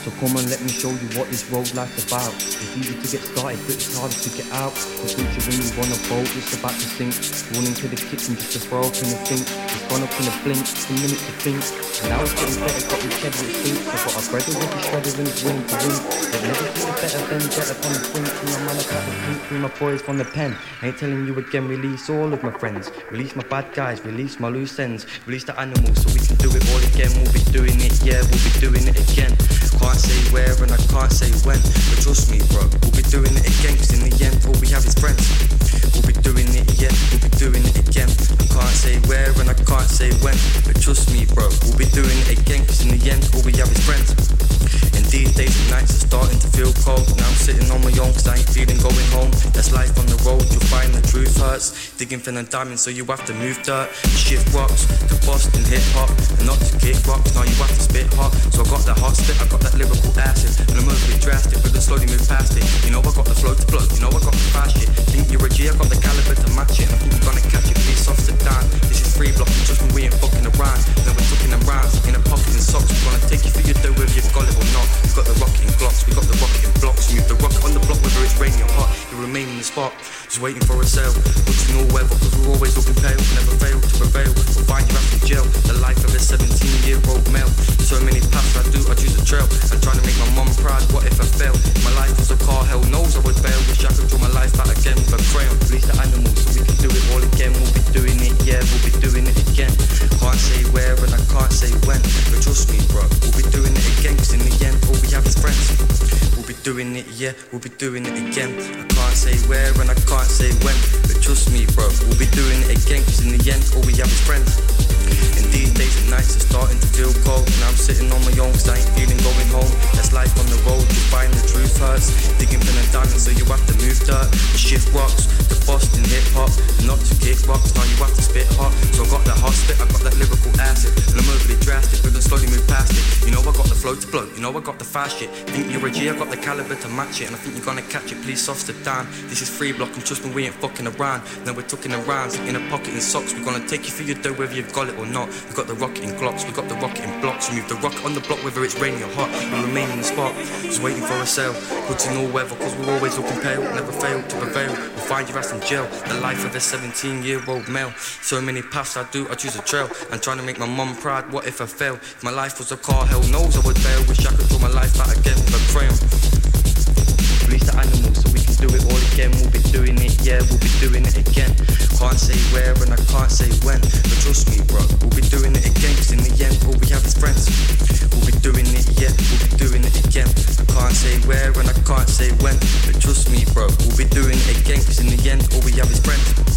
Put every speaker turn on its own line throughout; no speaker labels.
So come and let me show you what this road life's about. It's easy to get started, but it's harder to get out. Once you when you on a boat, it's about to sink. Run into the kitchen just to throw open the sink. It's gone up in a blink, it's a minute to think. And now it's getting better, got me cheddar it thinks. I've got a brother with the shredder and his wing to win. They've never a better than better from the front. Free my man, I got the pink, free my boys from the pen. I ain't telling you again, release all of my friends. Release my bad guys, release my loose ends. Release the animals so we can do it all again. We'll be doing it, yeah, we'll be doing it again. Say where and I can't say when, but trust me, bro, we'll be doing it again. Cause in the end, all we have is friends. We'll be doing it, yeah, we'll be doing it again. I can't say where and I can't say when, but trust me, bro, we'll be doing it again. Cause in the end, all we have is friends. Nights are starting to feel cold. Now I'm sitting on my own cause I ain't feeling going home. That's life on the road, you'll find the truth hurts. Digging for the diamonds, so you have to move dirt. Shift rocks to Boston hip hop. And not to kick rocks, now you have to spit hot. So I got that hot spit, I got that lyrical acid. And I'm overly drastic, but then slowly move past it. You know I got the flow to blow, you know I got the fast shit. Think you're a G, I got the caliber to match it. And I think you're gonna catch it, please soft sit down. This is free block, just when we ain't fucking around. Then we're talking around, a and socks. We're gonna take you for your dough whether you've got it or not. We got the rocket in glocks, we got the rocket in blocks. Move the rocket on the block, whether it's raining or hot. You remain in the spot, just waiting for a sale. Watching all weather, cause we're always looking pale. Never fail to prevail. We'll find you after jail. The life of a 17 year old male. So many paths I do, I choose a trail. I'm trying to make my mom proud. What if I fail? My life was a car, hell knows I would fail. Wish I could draw my life out again with a crayon. Release the I so doing it, yeah, we'll be doing it again. I can't say where and I can't say when. But trust me, bro, we'll be doing it again. Cause in the end, all we have is friends. And these days and nights are starting to feel cold. And I'm sitting on my own cause I ain't feeling going home. That's life on the road, you find the truth hurts. Digging for the diamonds, so you have to move dirt. The Shift rocks to Boston hip hop. Not to kick rocks, now you have to spit hot. So I got that hot spit, I got that lyrical acid. And I'm overly drastic, Flow to blow, you know I got the fast shit. Think you're a G, I got the caliber to match it. And I think you're gonna catch it, please soft sit down. This is free block, and trust me, we ain't fucking around. Then we're talking around, in a pocket and socks. We're gonna take you for your dough whether you've got it or not. We got the rocket in glocks, we got the rocket in blocks. We move the rocket on the block whether it's raining or hot. We remain in the spot, just waiting for a sale. Goods in all weather, cause we're always looking pale. Never fail to prevail. We'll find your ass in jail. The life of a 17 year old male. So many paths I do, I choose a trail. I'm trying to make my mum proud. What if I fail? If my life was a car, hell knows I would fail. Wish I could draw my life out again a crayon. Release the animals so we can do it all again. We'll be doing it, yeah, we'll be doing it again. Can't say where and I can't say when, but trust me, bro, we'll be doing it again. Cause in the end, all we have is friends. We'll be doing it, yeah, we'll be doing it again. I can't say where and I can't say when, but trust me, bro, we'll be doing it again. Cause in the end, all we have is friends.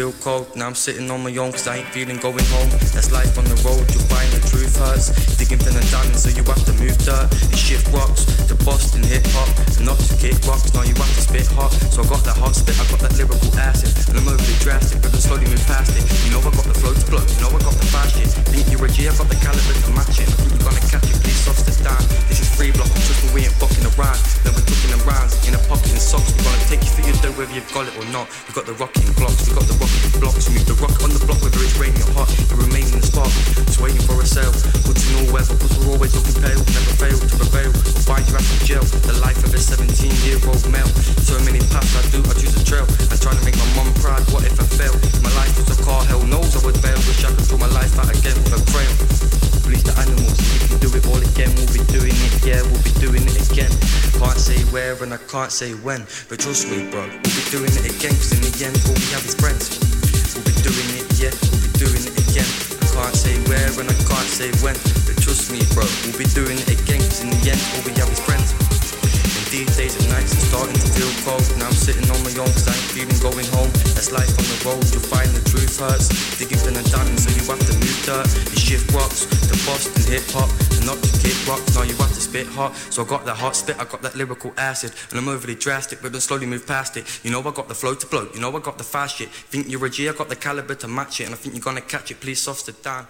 Feel cold. Now I'm sitting on my own cause I ain't feeling going home. That's life on the road, you'll find the truth hurts. Digging for the diamonds, so you have to move dirt and shift rocks to Boston hip hop. Not to kick rocks, now you have to spit hot. So I got that hot spit, I got that lyrical acid. And I'm overly drastic, but I'm slowly move past it. You know I got the flow to blow, you know I got the fast shit. Think you're a G, I got the caliber to match it. I you're gonna catch it, please soft sit down. This is free block, trust me, we ain't fucking around. And socks. We're gonna take you for your dough whether you've got it or not. We got the rocket in glocks, we got the rocket in blocks. Move the rocket on the block whether it's raining or hot. You remain in the spot, just waiting for sale. Goods in all weather, cause we're always looking pale. Never fail to prevail. We'll find you out of jail. The life of a 17 year old male. So many paths I do, I choose a trail. I'm trying to make my mom proud. What if I fail? My life was a car, hell knows I would fail. Wish I could draw my life out again with a crayon. Release the animals, we can do it all again. We'll be doing it, yeah, we'll doing it again. Can't say where and I can't say when, but trust me, bro, we'll be doing it again. Cause in the end, all we have is friends. We'll be doing it, yeah, we'll be doing it again. I can't say where and I can't say when, but trust me, bro, we'll be doing it again. Cause in the end, all we have is friends. These days and nights are starting to feel cold. Now I'm sitting on my own cause I ain't feeling going home. That's life on the road, hurts. Digging for the diamonds, so you have to move dirt. You shift rocks to Boston hip hop. And not to kick rocks, now you have to spit hot. So I got that hot spit, I got that lyrical acid. And I'm overly drastic, but then slowly move past it. You know I got the flow to blow, you know I got the fast shit. Think you're a G, I got the caliber to match it. And I think you're gonna catch it, please soft sit down.